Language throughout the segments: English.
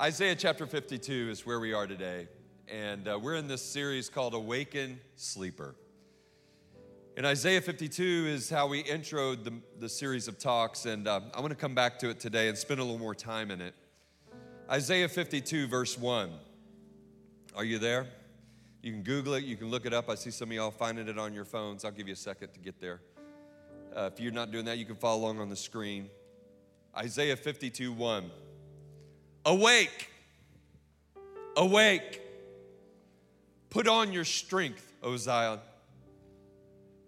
Isaiah chapter 52 is where we are today, and uh, we're in this series called Awaken Sleeper. And Isaiah 52 is how we introed the, the series of talks, and uh, I'm going to come back to it today and spend a little more time in it. Isaiah 52, verse 1. Are you there? You can Google it, you can look it up. I see some of y'all finding it on your phones. I'll give you a second to get there. Uh, if you're not doing that, you can follow along on the screen. Isaiah 52, 1. Awake, awake. Put on your strength, O Zion.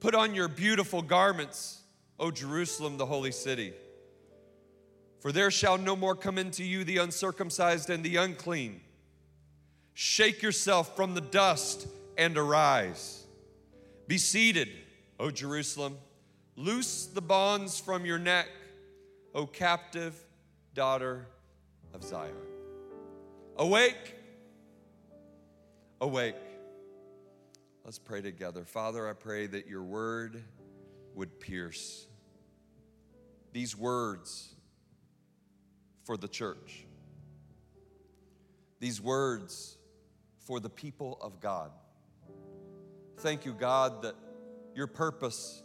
Put on your beautiful garments, O Jerusalem, the holy city. For there shall no more come into you the uncircumcised and the unclean. Shake yourself from the dust and arise. Be seated, O Jerusalem. Loose the bonds from your neck, O captive daughter of Zion. Awake, awake. Let's pray together. Father, I pray that your word would pierce these words for the church, these words for the people of God. Thank you, God, that your purpose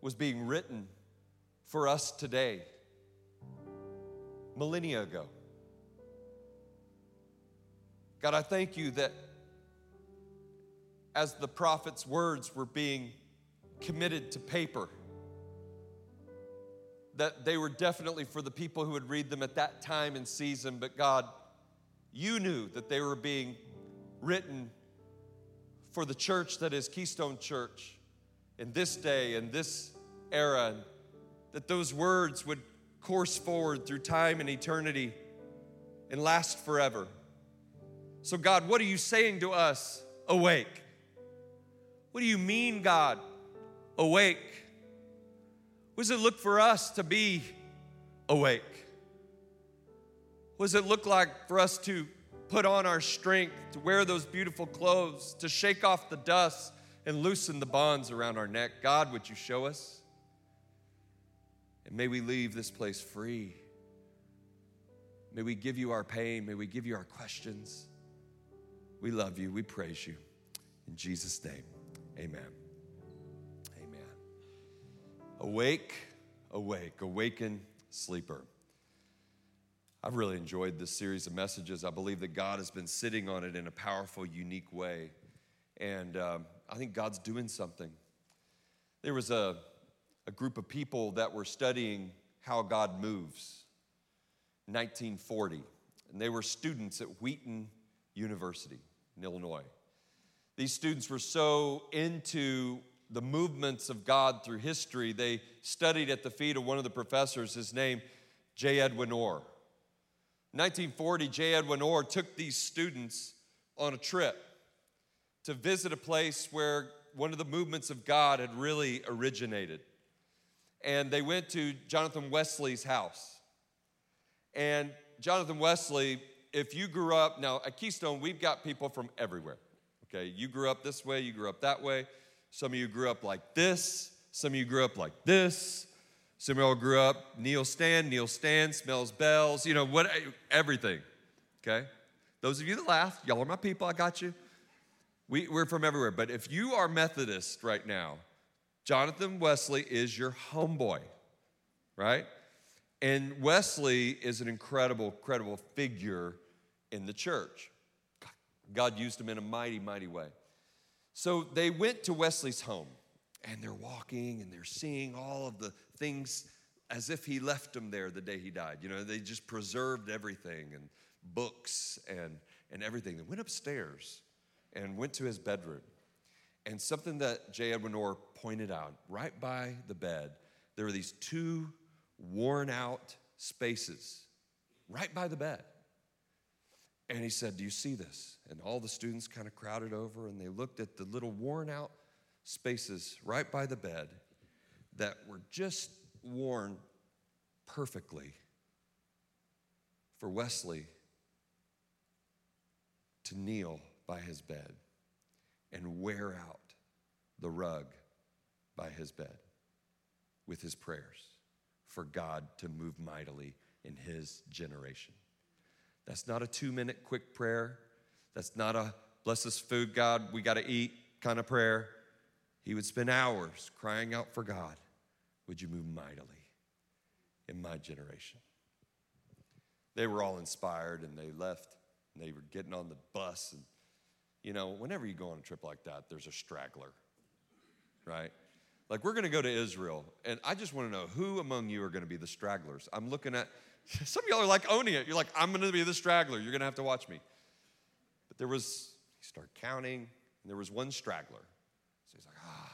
was being written for us today millennia ago. God, I thank you that as the prophet's words were being committed to paper, that they were definitely for the people who would read them at that time and season, but God, you knew that they were being written for the church that is Keystone Church in this day and this era, and that those words would course forward through time and eternity and last forever. So, God, what are you saying to us? Awake. What do you mean, God? Awake. What does it look for us to be awake? What does it look like for us to put on our strength, to wear those beautiful clothes, to shake off the dust and loosen the bonds around our neck? God, would you show us? And may we leave this place free. May we give you our pain. May we give you our questions. We love you. We praise you. In Jesus' name, amen. Amen. Awake, awake, awaken, sleeper. I've really enjoyed this series of messages. I believe that God has been sitting on it in a powerful, unique way. And um, I think God's doing something. There was a a group of people that were studying how God moves. 1940. And they were students at Wheaton University in Illinois. These students were so into the movements of God through history, they studied at the feet of one of the professors, his name, J. Edwin Orr. 1940, J. Edwin Orr took these students on a trip to visit a place where one of the movements of God had really originated and they went to Jonathan Wesley's house. And Jonathan Wesley, if you grew up, now at Keystone, we've got people from everywhere. Okay, you grew up this way, you grew up that way. Some of you grew up like this, some of you grew up like this. Some of y'all grew up Neil Stan, Neil Stan smells bells, you know, what everything. Okay? Those of you that laugh, y'all are my people, I got you. We, we're from everywhere. But if you are Methodist right now, Jonathan Wesley is your homeboy, right? And Wesley is an incredible, credible figure in the church. God used him in a mighty, mighty way. So they went to Wesley's home and they're walking and they're seeing all of the things as if he left them there the day he died. You know, they just preserved everything and books and, and everything. They went upstairs and went to his bedroom. And something that J. Edwin Orr pointed out right by the bed, there were these two worn out spaces right by the bed. And he said, Do you see this? And all the students kind of crowded over and they looked at the little worn out spaces right by the bed that were just worn perfectly for Wesley to kneel by his bed and wear out the rug by his bed with his prayers for God to move mightily in his generation. That's not a two minute quick prayer. That's not a bless this food, God, we got to eat kind of prayer. He would spend hours crying out for God, Would you move mightily in my generation? They were all inspired and they left and they were getting on the bus. And, you know, whenever you go on a trip like that, there's a straggler, right? Like, we're to go to Israel, and I just want to know who among you are to be the stragglers. I'm looking at some of y'all are like owning it. You're like, I'm to be the straggler. You're to have to watch me. But there was, he started counting, and there was one straggler. So he's like, ah.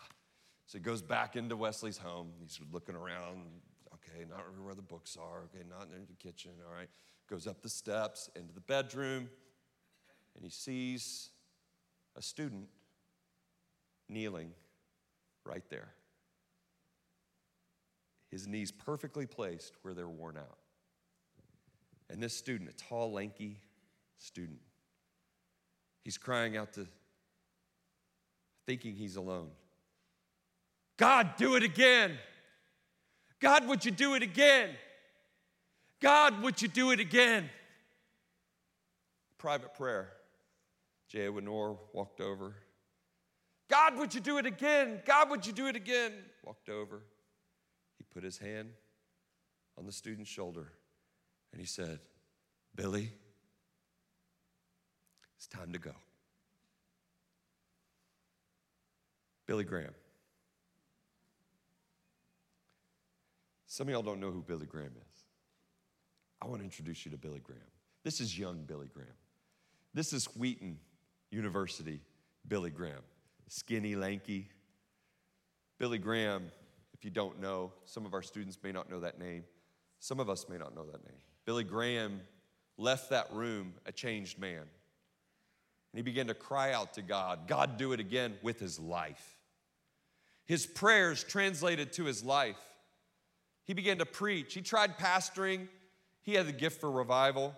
So he goes back into Wesley's home. He's looking around. Okay, not where the books are. Okay, not in the kitchen. All right. Goes up the steps into the bedroom, and he sees a student kneeling right there. His knees perfectly placed where they're worn out. And this student, a tall, lanky student, he's crying out to, thinking he's alone. God, do it again. God, would you do it again? God, would you do it again? Private prayer. J. Edwin Orr walked over. God, would you do it again? God, would you do it again? Walked over. He put his hand on the student's shoulder. And he said, Billy, it's time to go. Billy Graham. Some of y'all don't know who Billy Graham is. I want to introduce you to Billy Graham. This is young Billy Graham. This is Wheaton University Billy Graham. Skinny, lanky. Billy Graham, if you don't know, some of our students may not know that name. Some of us may not know that name. Billy Graham left that room a changed man. And he began to cry out to God, God, do it again with his life. His prayers translated to his life. He began to preach. He tried pastoring, he had the gift for revival.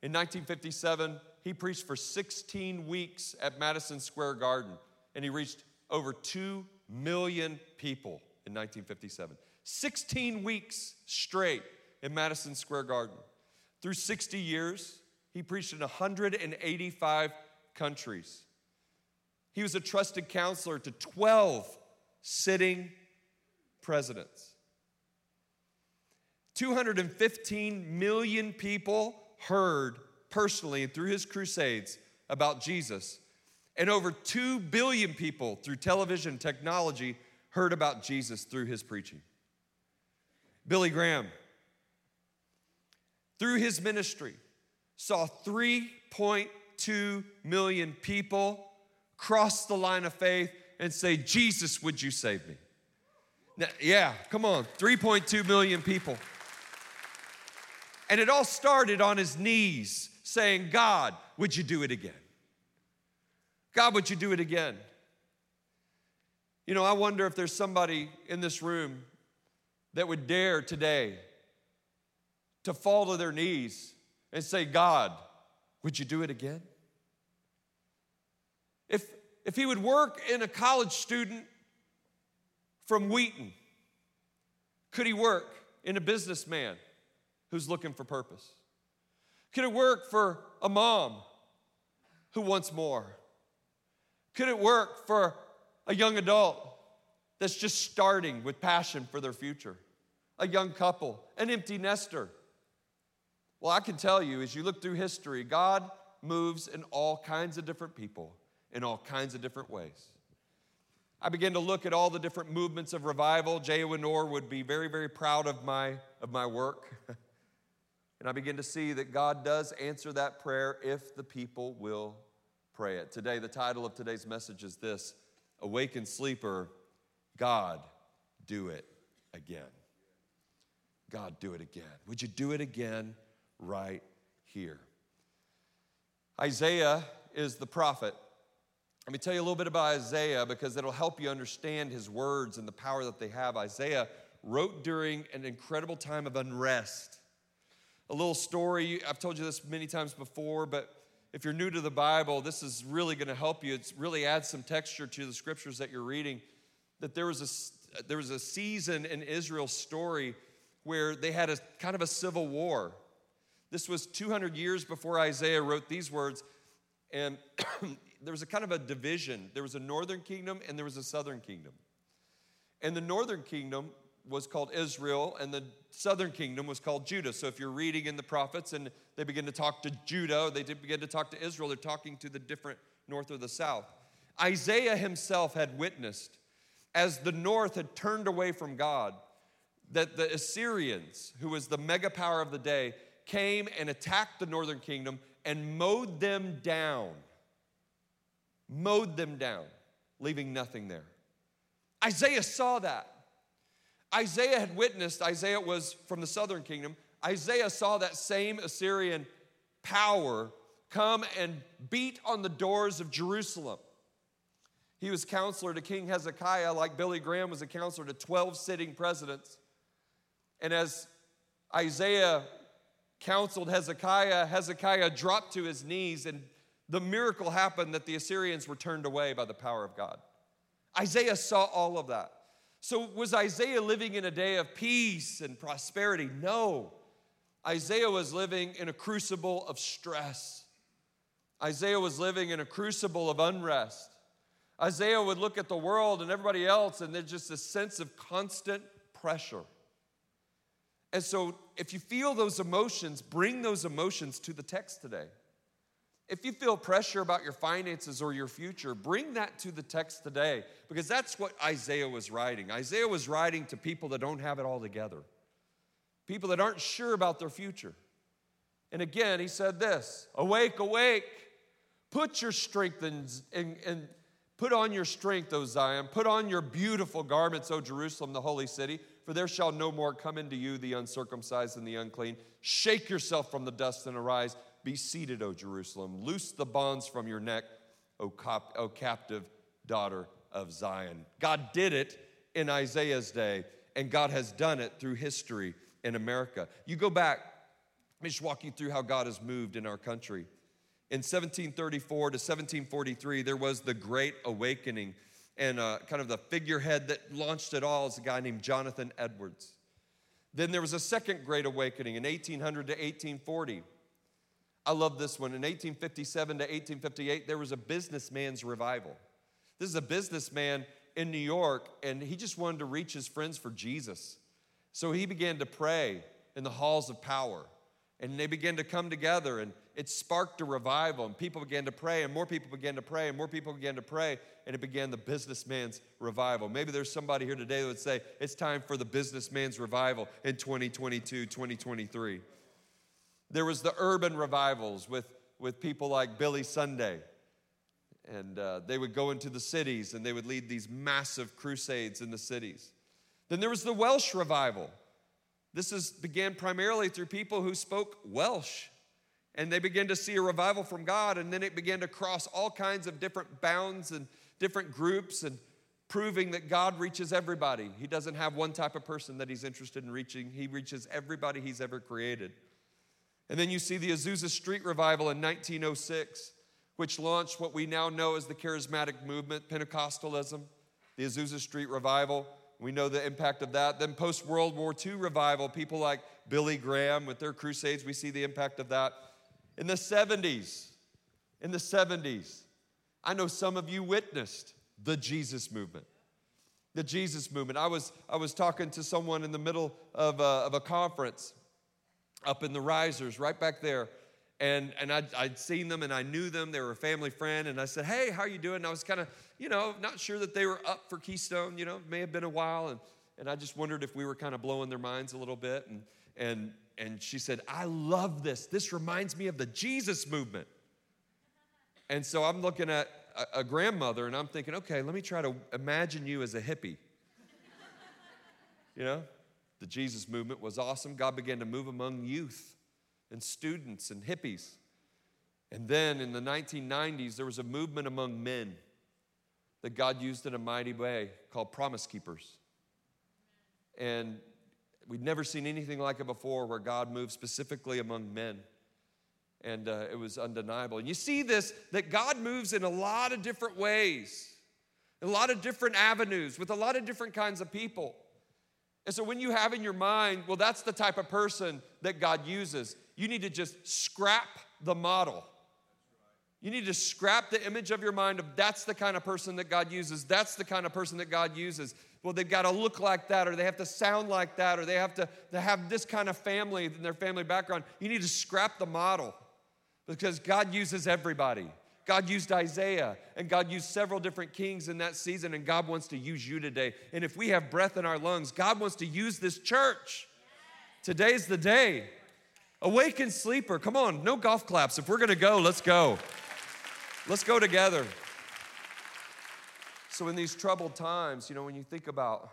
In 1957, he preached for 16 weeks at Madison Square Garden, and he reached over 2 million people in 1957. 16 weeks straight in Madison Square Garden. Through 60 years, he preached in 185 countries. He was a trusted counselor to 12 sitting presidents. 215 million people heard personally and through his crusades about Jesus. And over 2 billion people through television technology heard about Jesus through his preaching. Billy Graham through his ministry, saw 3.2 million people cross the line of faith and say, Jesus, would you save me? Now, yeah, come on, 3.2 million people. And it all started on his knees saying, God, would you do it again? God, would you do it again? You know, I wonder if there's somebody in this room that would dare today to fall to their knees and say, God, would you do it again? If, if he would work in a college student from Wheaton, could he work in a businessman who's looking for purpose? Could it work for a mom who wants more? Could it work for a young adult that's just starting with passion for their future? A young couple, an empty nester well, I can tell you, as you look through history, God moves in all kinds of different people in all kinds of different ways. I began to look at all the different movements of revival. J. Edwin Orr would be very, very proud of my, of my work. and I begin to see that God does answer that prayer if the people will pray it. Today, the title of today's message is this Awaken Sleeper, God, do it again. God, do it again. Would you do it again? right here. Isaiah is the prophet. Let me tell you a little bit about Isaiah because it'll help you understand his words and the power that they have. Isaiah wrote during an incredible time of unrest. A little story, I've told you this many times before, but if you're new to the Bible, this is really going to help you. It's really adds some texture to the scriptures that you're reading. That there was a, there was a season in Israel's story where they had a kind of a civil war. This was 200 years before Isaiah wrote these words, and there was a kind of a division. There was a northern kingdom and there was a southern kingdom. And the northern kingdom was called Israel, and the southern kingdom was called Judah. So if you're reading in the prophets and they begin to talk to Judah, they begin to talk to Israel, they're talking to the different north or the south. Isaiah himself had witnessed as the north had turned away from God that the Assyrians, who was the mega power of the day, came and attacked the northern kingdom and mowed them down. Mowed them down, leaving nothing there. Isaiah saw that. Isaiah had witnessed, Isaiah was from the southern kingdom. Isaiah saw that same Assyrian power come and beat on the doors of Jerusalem. He was counselor to King Hezekiah, like Billy Graham was a counselor to 12 sitting presidents. And as Isaiah counseled Hezekiah, Hezekiah dropped to his knees, and the miracle happened that the Assyrians were turned away by the power of God. Isaiah saw all of that. So, was Isaiah living in a day of peace and prosperity? No. Isaiah was living in a crucible of stress. Isaiah was living in a crucible of unrest. Isaiah would look at the world and everybody else, and there's just a sense of constant pressure. And so, if you feel those emotions, bring those emotions to the text today. If you feel pressure about your finances or your future, bring that to the text today because that's what Isaiah was writing. Isaiah was writing to people that don't have it all together, people that aren't sure about their future. And again, he said this Awake, awake, put your strength in Put on your strength, O Zion. Put on your beautiful garments, O Jerusalem, the holy city, for there shall no more come into you the uncircumcised and the unclean. Shake yourself from the dust and arise. Be seated, O Jerusalem. Loose the bonds from your neck, O, cap- o captive daughter of Zion. God did it in Isaiah's day, and God has done it through history in America. You go back, let me just walk you through how God has moved in our country. In 1734 to 1743, there was the Great Awakening, and uh, kind of the figurehead that launched it all is a guy named Jonathan Edwards. Then there was a second Great Awakening in 1800 to 1840. I love this one. In 1857 to 1858, there was a businessman's revival. This is a businessman in New York, and he just wanted to reach his friends for Jesus. So he began to pray in the halls of power, and they began to come together and it sparked a revival, and people began to pray, and more people began to pray, and more people began to pray, and it began the businessman's revival. Maybe there's somebody here today that would say, It's time for the businessman's revival in 2022, 2023. There was the urban revivals with, with people like Billy Sunday. And uh, they would go into the cities and they would lead these massive crusades in the cities. Then there was the Welsh revival. This is, began primarily through people who spoke Welsh and they began to see a revival from God, and then it began to cross all kinds of different bounds and different groups and proving that God reaches everybody. He doesn't have one type of person that he's interested in reaching, he reaches everybody he's ever created. And then you see the Azusa Street Revival in 1906, which launched what we now know as the charismatic movement, Pentecostalism, the Azusa Street Revival. We know the impact of that. Then, post World War II revival, people like Billy Graham with their crusades, we see the impact of that. In the 70s, in the 70s, I know some of you witnessed the Jesus movement. The Jesus movement. I was, I was talking to someone in the middle of a, of a conference up in the risers, right back there. And, and I'd, I'd seen them and I knew them. They were a family friend. And I said, Hey, how are you doing? And I was kind of, you know, not sure that they were up for Keystone. You know, may have been a while. And, and I just wondered if we were kind of blowing their minds a little bit. And, and, and she said, I love this. This reminds me of the Jesus movement. And so I'm looking at a, a grandmother and I'm thinking, okay, let me try to imagine you as a hippie. you know, the Jesus movement was awesome. God began to move among youth and students and hippies. And then in the 1990s, there was a movement among men that God used in a mighty way called Promise Keepers. And We'd never seen anything like it before where God moved specifically among men. And uh, it was undeniable. And you see this that God moves in a lot of different ways, a lot of different avenues, with a lot of different kinds of people. And so when you have in your mind, well, that's the type of person that God uses, you need to just scrap the model. You need to scrap the image of your mind of that's the kind of person that God uses. That's the kind of person that God uses. Well, they've got to look like that, or they have to sound like that, or they have to, to have this kind of family in their family background. You need to scrap the model because God uses everybody. God used Isaiah, and God used several different kings in that season, and God wants to use you today. And if we have breath in our lungs, God wants to use this church. Today's the day. Awaken sleeper. Come on, no golf claps. If we're gonna go, let's go. Let's go together. So, in these troubled times, you know, when you think about,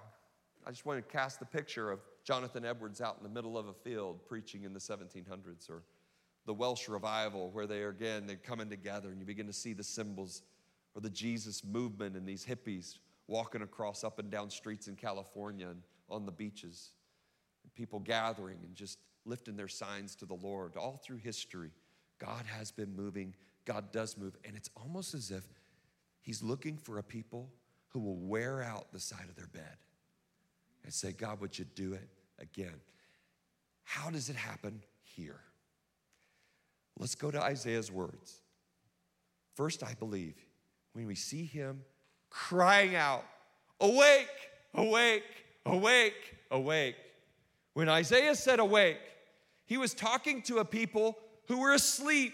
I just want to cast the picture of Jonathan Edwards out in the middle of a field preaching in the 1700s, or the Welsh revival, where they are again, they're coming together and you begin to see the symbols, or the Jesus movement and these hippies walking across up and down streets in California and on the beaches, and people gathering and just lifting their signs to the Lord. All through history, God has been moving God does move. And it's almost as if He's looking for a people who will wear out the side of their bed and say, God, would you do it again? How does it happen here? Let's go to Isaiah's words. First, I believe when we see him crying out, Awake, awake, awake, awake. When Isaiah said awake, he was talking to a people who were asleep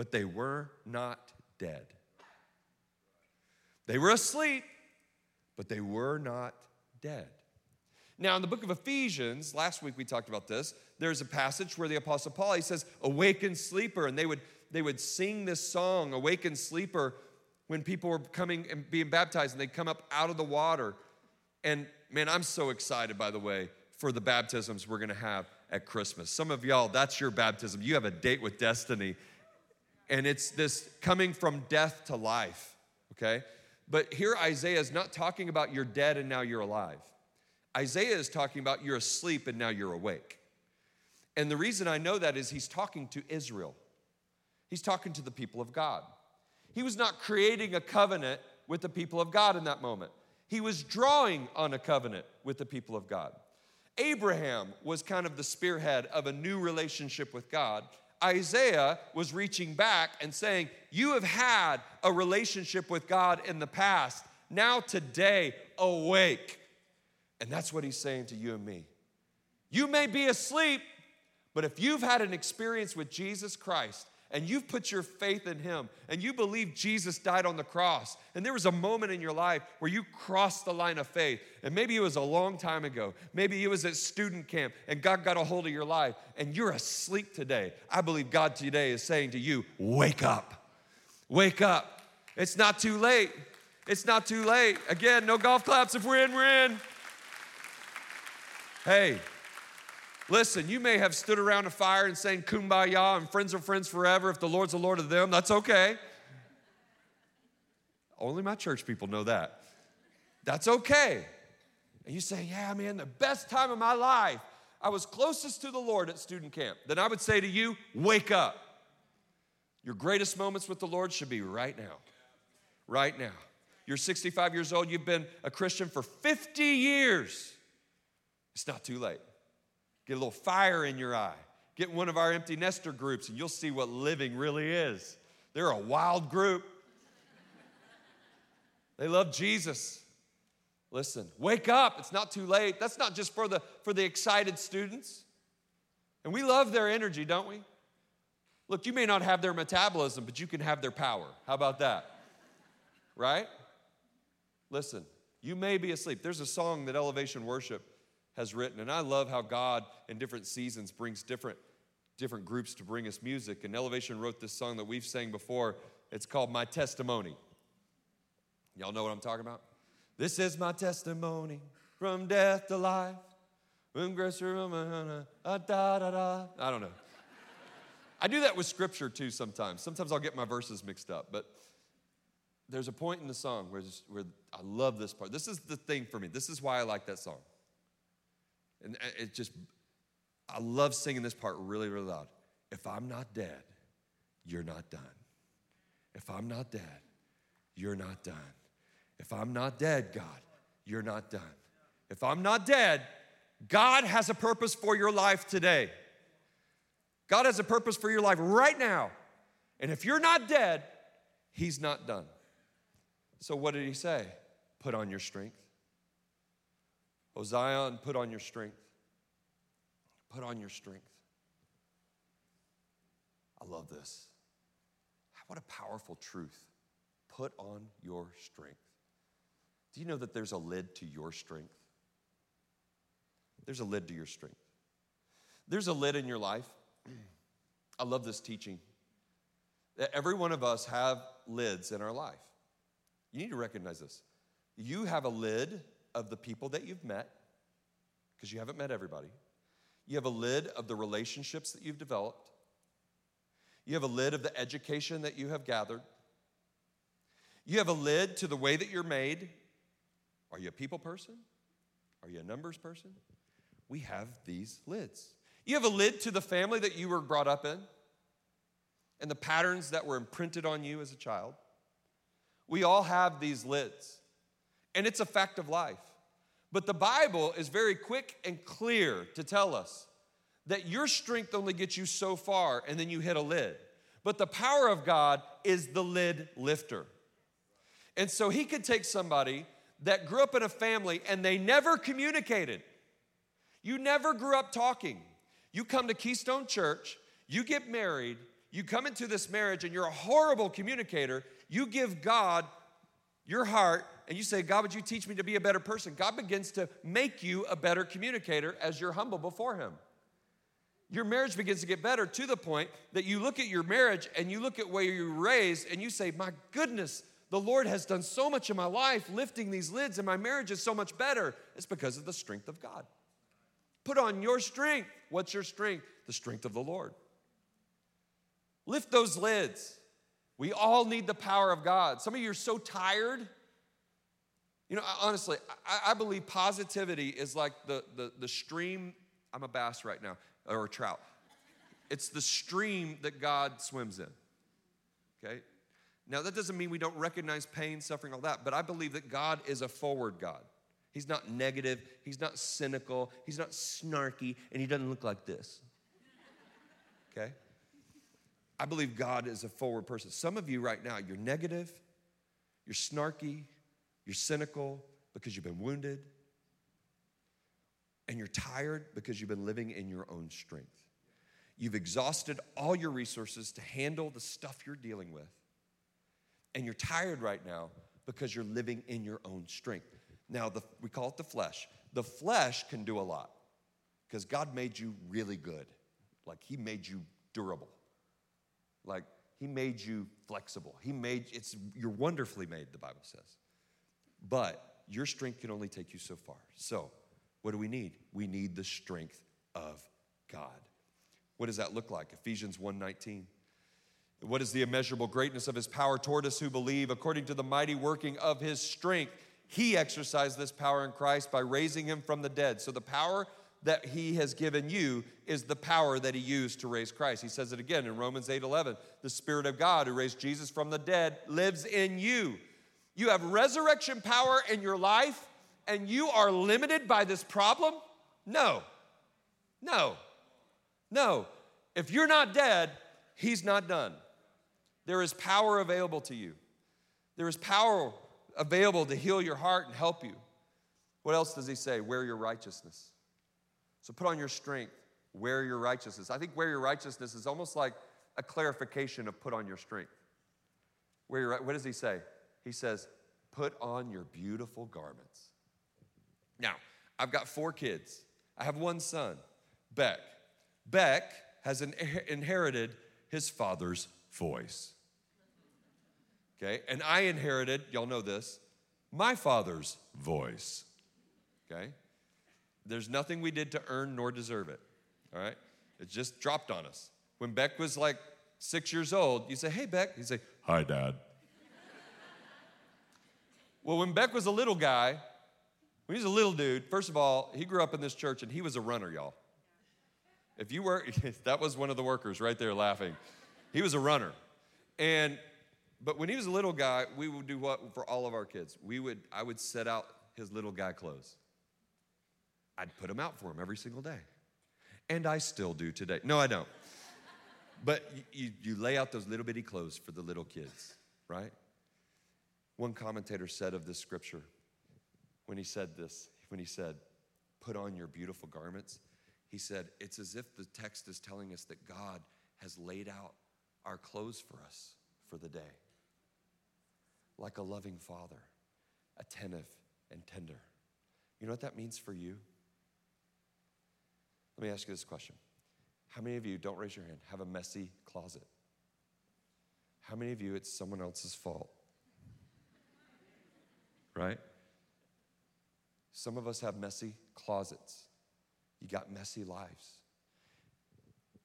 but they were not dead. They were asleep, but they were not dead. Now, in the book of Ephesians, last week we talked about this, there's a passage where the Apostle Paul, he says, Awaken sleeper, and they would, they would sing this song, Awaken sleeper, when people were coming and being baptized, and they'd come up out of the water. And man, I'm so excited, by the way, for the baptisms we're gonna have at Christmas. Some of y'all, that's your baptism. You have a date with destiny and it's this coming from death to life, okay? But here Isaiah is not talking about you're dead and now you're alive. Isaiah is talking about you're asleep and now you're awake. And the reason I know that is he's talking to Israel, he's talking to the people of God. He was not creating a covenant with the people of God in that moment, he was drawing on a covenant with the people of God. Abraham was kind of the spearhead of a new relationship with God. Isaiah was reaching back and saying, You have had a relationship with God in the past. Now, today, awake. And that's what he's saying to you and me. You may be asleep, but if you've had an experience with Jesus Christ, and you've put your faith in Him and you believe Jesus died on the cross, and there was a moment in your life where you crossed the line of faith, and maybe it was a long time ago, maybe it was at student camp, and God got a hold of your life, and you're asleep today. I believe God today is saying to you, Wake up, wake up. It's not too late. It's not too late. Again, no golf claps. If we're in, we're in. Hey, Listen, you may have stood around a fire and saying kumbaya and friends are friends forever if the Lord's the Lord of them. That's okay. Only my church people know that. That's okay. And you say, Yeah, man, the best time of my life, I was closest to the Lord at student camp. Then I would say to you, Wake up. Your greatest moments with the Lord should be right now. Right now. You're 65 years old, you've been a Christian for 50 years. It's not too late. Get a little fire in your eye. Get one of our empty nester groups, and you'll see what living really is. They're a wild group. They love Jesus. Listen, wake up. It's not too late. That's not just for the for the excited students. And we love their energy, don't we? Look, you may not have their metabolism, but you can have their power. How about that? Right? Listen, you may be asleep. There's a song that Elevation Worship has written. And I love how God in different seasons brings different, different groups to bring us music. And Elevation wrote this song that we've sang before. It's called My Testimony. Y'all know what I'm talking about? This is my testimony from death to life. I don't know. I do that with scripture too sometimes. Sometimes I'll get my verses mixed up, but there's a point in the song where, where I love this part. This is the thing for me. This is why I like that song. And uh, it just, I love singing this part really, really loud. If I'm not dead, you're not done. If I'm not dead, you're not done. If I'm not dead, God, you're not done. If I'm not dead, God has a purpose for your life today. God has a purpose for your life right now. And if you're not dead, He's not done. So, what did He say? Put on your strength. Oh, Hosea, and put on your strength. Put on your strength. I love this. What a powerful truth. Put on your strength. Do you know that there's a lid to your strength? There's a lid to your strength. There's a lid in your life. I love this teaching. That every one of us have lids in our life. You need to recognize this. You have a lid of the people that you've met, because you haven't met everybody. You have a lid of the relationships that you've developed. You have a lid of the education that you have gathered. You have a lid to the way that you're made. Are you a people person? Are you a numbers person? We have these lids. You have a lid to the family that you were brought up in and the patterns that were imprinted on you as a child. We all have these lids, and it's a fact of life. But the Bible is very quick and clear to tell us that your strength only gets you so far and then you hit a lid. But the power of God is the lid lifter. And so he could take somebody that grew up in a family and they never communicated. You never grew up talking. You come to Keystone Church, you get married, you come into this marriage and you're a horrible communicator. You give God your heart and you say, God, would you teach me to be a better person? God begins to make you a better communicator as you're humble before Him. Your marriage begins to get better to the point that you look at your marriage and you look at where you were raised and you say, My goodness, the Lord has done so much in my life, lifting these lids, and my marriage is so much better. It's because of the strength of God. Put on your strength. What's your strength? The strength of the Lord. Lift those lids. We all need the power of God. Some of you are so tired. You know, honestly, I, I believe positivity is like the, the, the stream. I'm a bass right now, or a trout. It's the stream that God swims in. Okay? Now, that doesn't mean we don't recognize pain, suffering, all that, but I believe that God is a forward God. He's not negative, He's not cynical, He's not snarky, and He doesn't look like this. Okay? I believe God is a forward person. Some of you right now, you're negative, you're snarky, you're cynical because you've been wounded, and you're tired because you've been living in your own strength. You've exhausted all your resources to handle the stuff you're dealing with, and you're tired right now because you're living in your own strength. Now, the, we call it the flesh. The flesh can do a lot because God made you really good, like He made you durable. Like he made you flexible. He made it's you're wonderfully made, the Bible says. But your strength can only take you so far. So, what do we need? We need the strength of God. What does that look like? Ephesians 1:19. What is the immeasurable greatness of his power toward us who believe according to the mighty working of his strength? He exercised this power in Christ by raising him from the dead. So the power that he has given you is the power that he used to raise Christ. He says it again in Romans 8 11. The Spirit of God who raised Jesus from the dead lives in you. You have resurrection power in your life, and you are limited by this problem? No. No. No. If you're not dead, he's not done. There is power available to you. There is power available to heal your heart and help you. What else does he say? Wear your righteousness. So put on your strength, wear your righteousness. I think wear your righteousness is almost like a clarification of put on your strength. Wear your, what does he say? He says, put on your beautiful garments. Now, I've got four kids. I have one son, Beck. Beck has inherited his father's voice. Okay, and I inherited, y'all know this, my father's voice. Okay, there's nothing we did to earn nor deserve it. All right? It just dropped on us. When Beck was like six years old, you say, Hey, Beck. He'd say, Hi, Dad. Well, when Beck was a little guy, when he was a little dude, first of all, he grew up in this church and he was a runner, y'all. If you were, that was one of the workers right there laughing. He was a runner. And, but when he was a little guy, we would do what for all of our kids? We would, I would set out his little guy clothes. I'd put them out for him every single day. And I still do today. No, I don't. But you, you, lay out those little bitty clothes for the little kids, right? One commentator said of this scripture, when he said this, when he said, Put on your beautiful garments, he said, It's as if the text is telling us that God has laid out our clothes for us for the day, like a loving father, attentive and tender. You know what that means for you? Let me ask you this question How many of you, don't raise your hand, have a messy closet? How many of you, it's someone else's fault? Right? Some of us have messy closets. You got messy lives.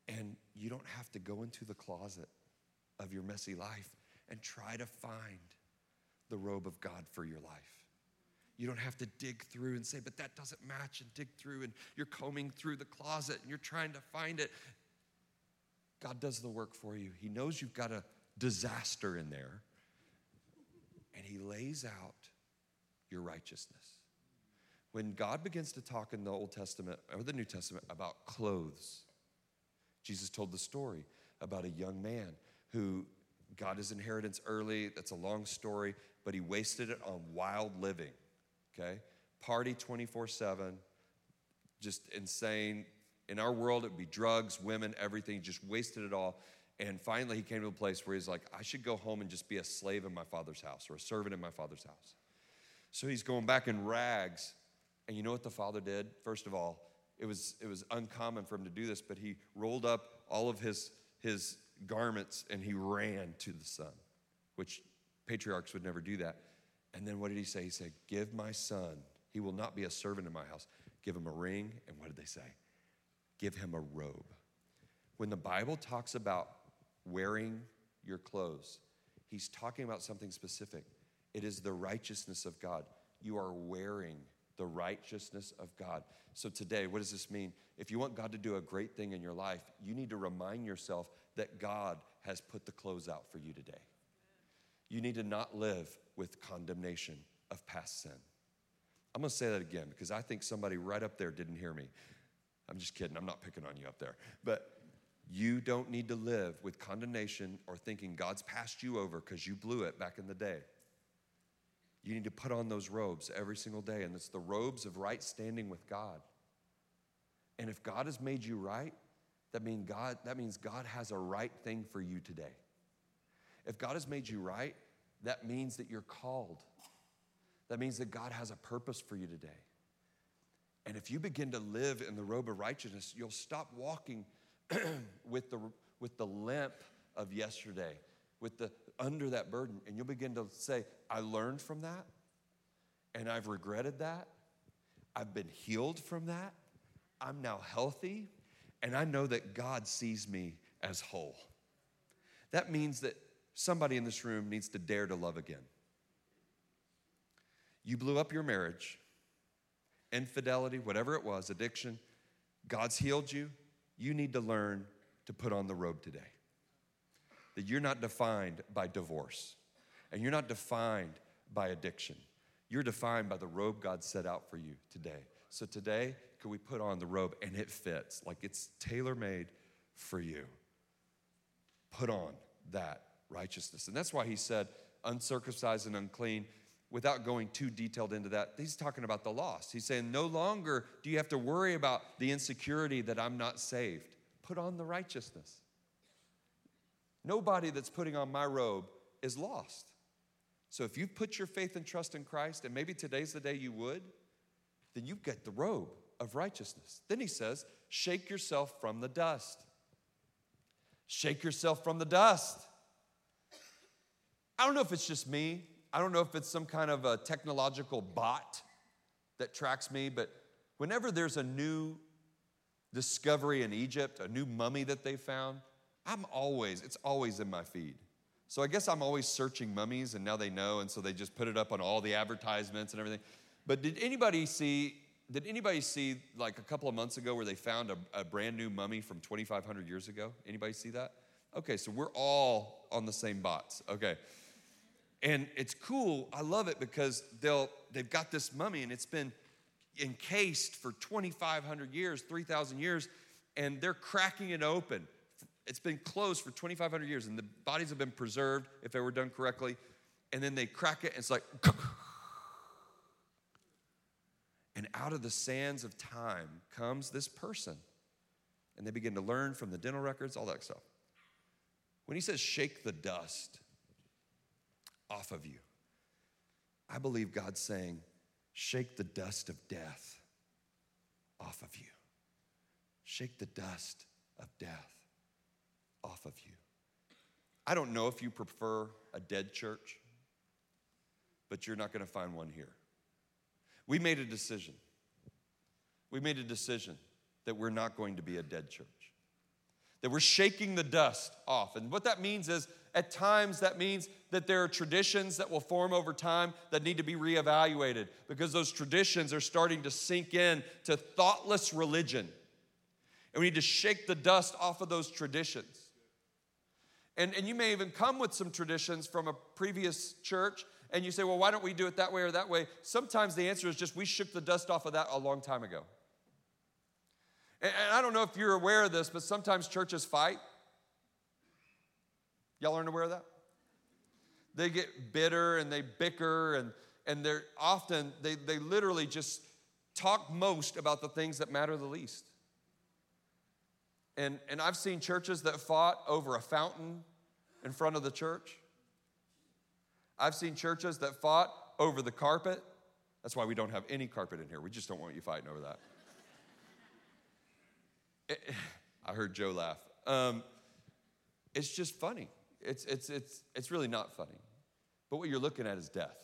And you don't have to go into the closet of your messy life and try to find the robe of God for your life. You don't have to dig through and say, but that doesn't match, and dig through, and you're combing through the closet and you're trying to find it. God does the work for you. He knows you've got a disaster in there, and He lays out your righteousness. When God begins to talk in the Old Testament or the New Testament about clothes, Jesus told the story about a young man who got his inheritance early. That's a long story, but he wasted it on wild living okay? Party 24 7, just insane. In our world, it'd be drugs, women, everything, just wasted it all. And finally, he came to a place where he's like, I should go home and just be a slave in my father's house or a servant in my father's house. So he's going back in rags. And you know what the father did? First of all, it was, it was uncommon for him to do this, but he rolled up all of his, his garments and he ran to the son, which patriarchs would never do that. And then what did he say? He said, Give my son, he will not be a servant in my house. Give him a ring. And what did they say? Give him a robe. When the Bible talks about wearing your clothes, he's talking about something specific. It is the righteousness of God. You are wearing the righteousness of God. So today, what does this mean? If you want God to do a great thing in your life, you need to remind yourself that God has put the clothes out for you today. You need to not live with condemnation of past sin. I'm gonna say that again because I think somebody right up there didn't hear me. I'm just kidding, I'm not picking on you up there. But you don't need to live with condemnation or thinking God's passed you over because you blew it back in the day. You need to put on those robes every single day, and it's the robes of right standing with God. And if God has made you right, that, mean God, that means God has a right thing for you today. If God has made you right, that means that you're called. That means that God has a purpose for you today. And if you begin to live in the robe of righteousness, you'll stop walking with, the, with the limp of yesterday, with the under that burden, and you'll begin to say, I learned from that, and I've regretted that. I've been healed from that. I'm now healthy, and I know that God sees me as whole. That means that somebody in this room needs to dare to love again. You blew up your marriage, infidelity, whatever it was, addiction. God's healed you. You need to learn to put on the robe today. That you're not defined by divorce, and you're not defined by addiction. You're defined by the robe God set out for you today. So today, can we put on the robe and it fits like it's tailor made for you? Put on that righteousness. And that's why he said, uncircumcised and unclean, without going too detailed into that. He's talking about the lost. He's saying, no longer do you have to worry about the insecurity that I'm not saved. Put on the righteousness. Nobody that's putting on my robe is lost. So if you've put your faith and trust in Christ, and maybe today's the day you would, then you get the robe of righteousness. Then he says, shake yourself from the dust. Shake yourself from the dust. I don't know if it's just me. I don't know if it's some kind of a technological bot that tracks me, but whenever there's a new discovery in Egypt, a new mummy that they found, I'm always, it's always in my feed. So I guess I'm always searching mummies, and now they know, and so they just put it up on all the advertisements and everything. But did anybody see? Did anybody see like a couple of months ago where they found a, a brand new mummy from 2,500 years ago? Anybody see that? Okay, so we're all on the same bots. Okay. And it's cool. I love it because they'll they've got this mummy and it's been encased for 2,500 years, 3,000 years, and they're cracking it open. It's been closed for 2,500 years, and the bodies have been preserved if they were done correctly. And then they crack it, and it's like, and out of the sands of time comes this person. And they begin to learn from the dental records, all that stuff. When he says, shake the dust off of you, I believe God's saying, shake the dust of death off of you. Shake the dust of death off of you. I don't know if you prefer a dead church, but you're not going to find one here. We made a decision. We made a decision that we're not going to be a dead church, that we're shaking the dust off. And what that means is, at times, that means that there are traditions that will form over time that need to be reevaluated because those traditions are starting to sink in to thoughtless religion. And we need to shake the dust off of those traditions. And, and you may even come with some traditions from a previous church, and you say, well, why don't we do it that way or that way? Sometimes the answer is just we shook the dust off of that a long time ago. And, and I don't know if you're aware of this, but sometimes churches fight. Y'all aren't aware of that? They get bitter and they bicker, and, and they're often, they, they literally just talk most about the things that matter the least. And, and I've seen churches that fought over a fountain in front of the church. I've seen churches that fought over the carpet. That's why we don't have any carpet in here. We just don't want you fighting over that. It, I heard Joe laugh. Um, it's just funny. It's, it's, it's, it's really not funny. But what you're looking at is death.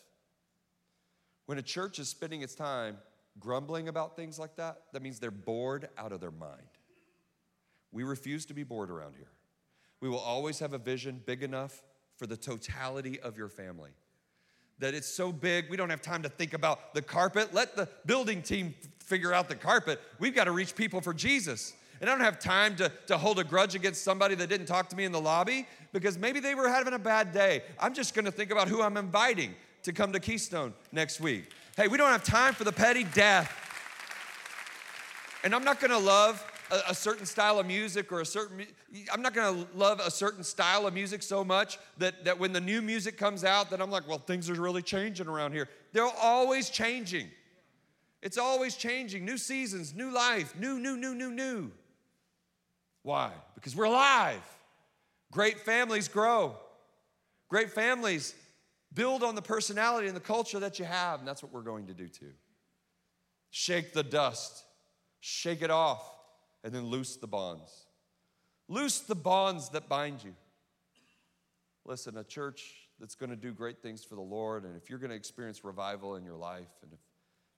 When a church is spending its time grumbling about things like that, that means they're bored out of their mind. We refuse to be bored around here. We will always have a vision big enough for the totality of your family. That it's so big, we don't have time to think about the carpet. Let the building team figure out the carpet. We've got to reach people for Jesus. And I don't have time to, to hold a grudge against somebody that didn't talk to me in the lobby because maybe they were having a bad day. I'm just going to think about who I'm inviting to come to Keystone next week. Hey, we don't have time for the petty death. And I'm not going to love a, a certain style of music or a certain, I'm not gonna love a certain style of music so much that, that when the new music comes out, that I'm like, well, things are really changing around here. They're always changing. It's always changing. New seasons, new life, new, new, new, new, new. Why? Because we're alive. Great families grow. Great families build on the personality and the culture that you have, and that's what we're going to do too. Shake the dust, shake it off and then loose the bonds. Loose the bonds that bind you. Listen, a church that's going to do great things for the Lord, and if you're going to experience revival in your life, and if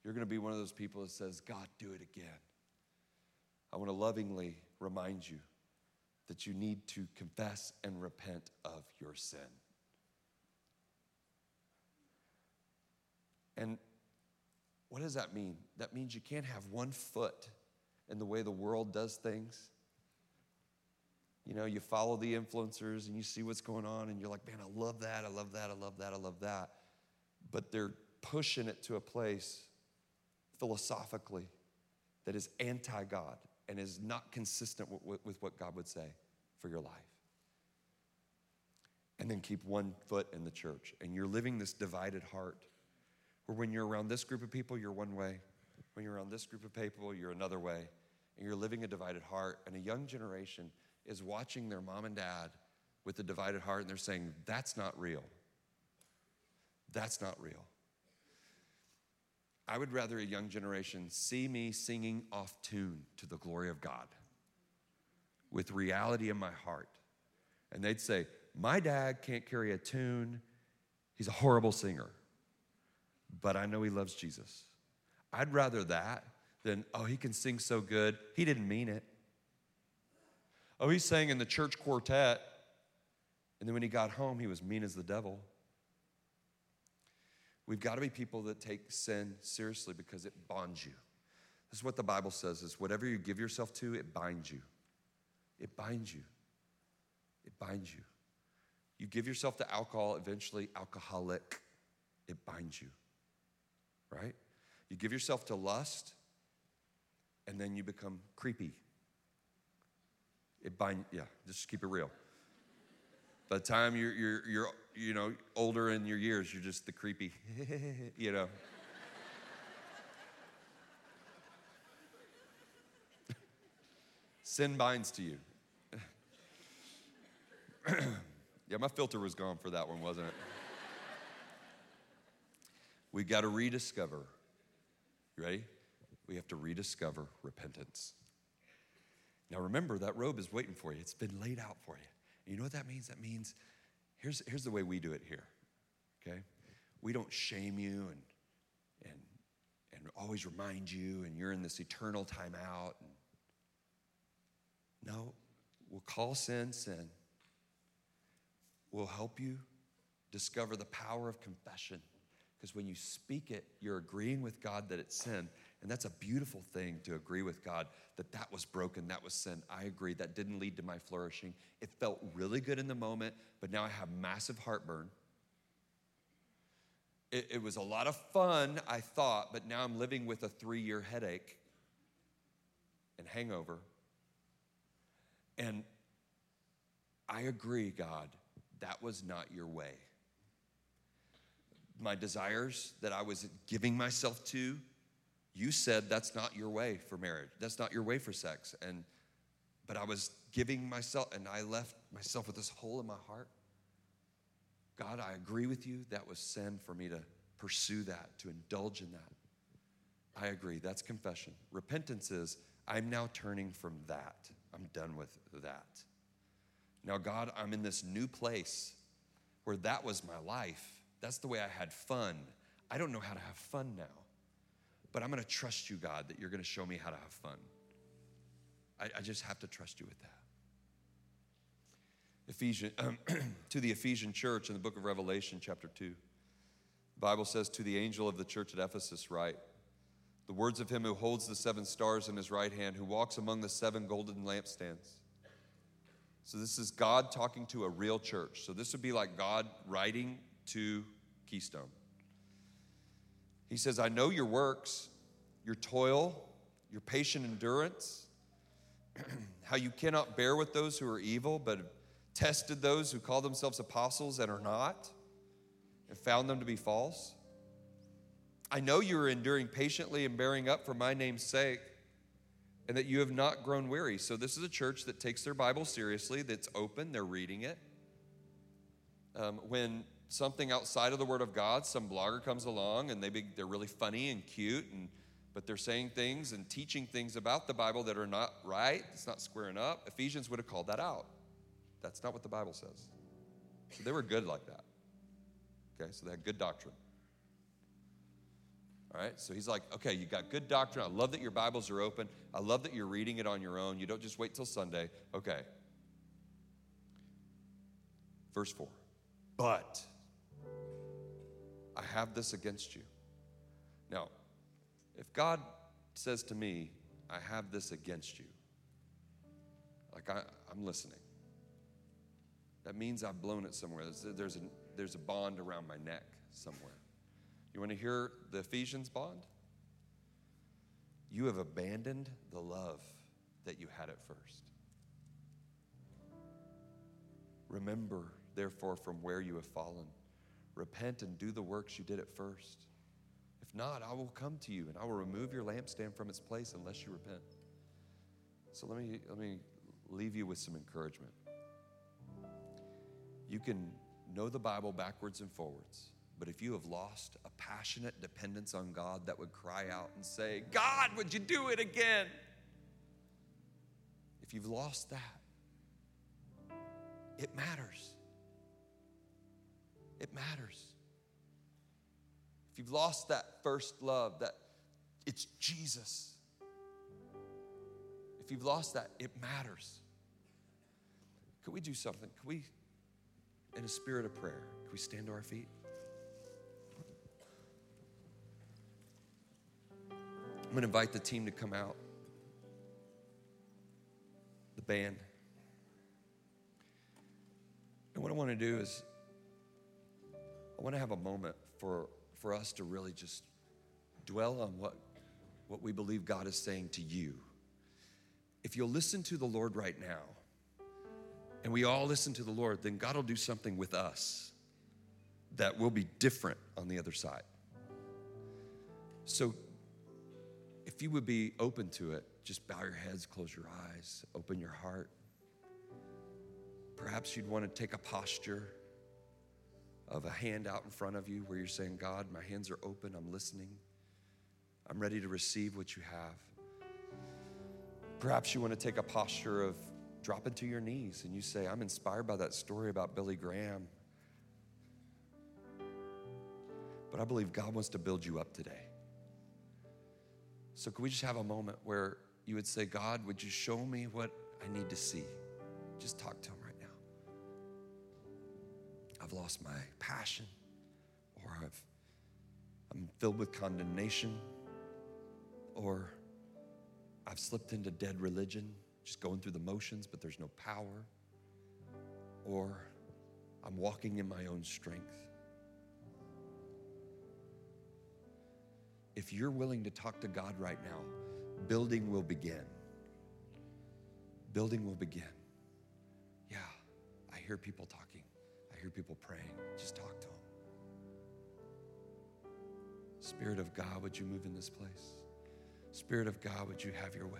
you're going to be one of those people that says, God, do it again, I want to lovingly remind you that you need to confess and repent of your sin. And what does that mean? That means you can't have one foot and the way the world does things. You know, you follow the influencers and you see what's going on, and you're like, man, I love that, I love that, I love that, I love that. But they're pushing it to a place philosophically that is anti God and is not consistent with, with, what God would say for your life. And then keep one foot in the church. And you're living this divided heart where when you're around this group of people, you're one way. When you're around this group of people, you're another way, and you're living a divided heart. And a young generation is watching their mom and dad with a divided heart, and they're saying, That's not real. That's not real. I would rather a young generation see me singing off tune to the glory of God with reality in my heart. And they'd say, My dad can't carry a tune. He's a horrible singer. But I know he loves Jesus. I'd rather that than, oh, he can sing so good. He didn't mean it. Oh, he sang in the church quartet, and then when he got home, he was mean as the devil. We've got to be people that take sin seriously because it bonds you. This is what the Bible says is whatever you give yourself to, it binds you. It binds you. It binds you. You give yourself to alcohol, eventually alcoholic, it binds you. Right? You give yourself to lust, and then you become creepy. It bind, yeah, just keep it real. By the time you're, you're, you're you know, older in your years, you're just the creepy, you know. Sin binds to you. yeah, my filter was gone for that one, wasn't it? we got to rediscover. You ready? We have to rediscover repentance. Now remember, that robe is waiting for you. It's been laid out for you. And you know what that means? That means here's, here's the way we do it here. Okay? We don't shame you and and and always remind you and you're in this eternal timeout. No, we'll call sin sin. We'll help you discover the power of confession. Because when you speak it, you're agreeing with God that it's sin. And that's a beautiful thing to agree with God that that was broken, that was sin. I agree. That didn't lead to my flourishing. It felt really good in the moment, but now I have massive heartburn. It, it was a lot of fun, I thought, but now I'm living with a three year headache and hangover. And I agree, God, that was not your way. My desires that I was giving myself to, you said that's not your way for marriage. That's not your way for sex. And but I was giving myself and I left myself with this hole in my heart. God, I agree with you. That was sin for me to pursue that, to indulge in that. I agree. That's confession. Repentance is I'm now turning from that. I'm done with that. Now, God, I'm in this new place where that was my life. That's the way I had fun. I don't know how to have fun now. But I'm going to trust you, God, that you're going to show me how to have fun. I, I just have to trust you with that. Ephesians, um, to the Ephesian church in the book of Revelation, chapter 2. The Bible says, To the angel of the church at Ephesus, write, The words of him who holds the seven stars in his right hand, who walks among the seven golden lampstands. So, this is God talking to a real church. So, this would be like God writing to Keystone. He says, I know your works, your toil, your patient endurance, how you cannot bear with those who are evil, but tested those who call themselves apostles and are not, and found them to be false. I know you are enduring patiently and bearing up for my name's sake, and that you have not grown weary. So, this is a church that takes their Bible seriously, that's open, they're reading it. Um, when something outside of the Word of God, some blogger comes along and they be, they're really funny and cute, and, but they're saying things and teaching things about the Bible that are not right, it's not squaring up. Ephesians would have called that out. That's not what the Bible says. So they were good like that. Okay, so they had good doctrine. All right, so he's like, okay, you got good doctrine. I love that your Bibles are open. I love that you're reading it on your own. You don't just wait till Sunday. Okay. Verse 4. But I have this against you. Now, if God says to me, I have this against you, like I, am listening, that means I've blown it somewhere. There's, there's, a, there's a bond around my neck somewhere. You want to hear the Ephesians bond? You have abandoned the love that you had at first. Remember, therefore, from where you have fallen repent and do the works you did at first. If not, I will come to you and I will remove your lampstand from its place unless you repent. So let me, let me leave you with some encouragement. You can know the Bible backwards and forwards, but if you have lost a passionate dependence on God that would cry out and say, God, would you do it again? If you've lost that, it matters. It matters. If you've lost that first love, that it's Jesus. If you've lost that, it matters. Could we do something? Could we, in a spirit of prayer, could we stand to our feet? I'm going to invite the team to come out, the band. And what I want to do is I want to have a moment for, for us to really just dwell on what, what we believe God is saying to you. If you'll listen to the Lord right now, and we all listen to the Lord, then God will do something with us that will be different on the other side. So, if you would be open to it, just bow your heads, close your eyes, open your heart. Perhaps you'd want to take a posture of a hand out in front of you where you're saying, God, my hands are open, I'm listening, I'm ready to receive what you have. Perhaps you want to take a posture of dropping to your knees and you say, I'm inspired by that story about Billy Graham. But I believe God wants to build you up today. So, can we just have a moment where you would say, God, would you show me what I need to see? Just talk to Him. I've lost my passion, or I've, I'm filled with condemnation, or I've slipped into dead religion, just going through the motions, but there's no power, or I'm walking in my own strength. If you're willing to talk to God right now, building will begin. Building will begin. Yeah, I hear people talking. I hear people praying. Just talk to them. Spirit of God, would you move in this place? Spirit of God, would you have your way?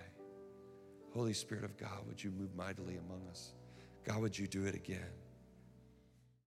Holy Spirit of God, would you move mightily among us? God, would you do it again?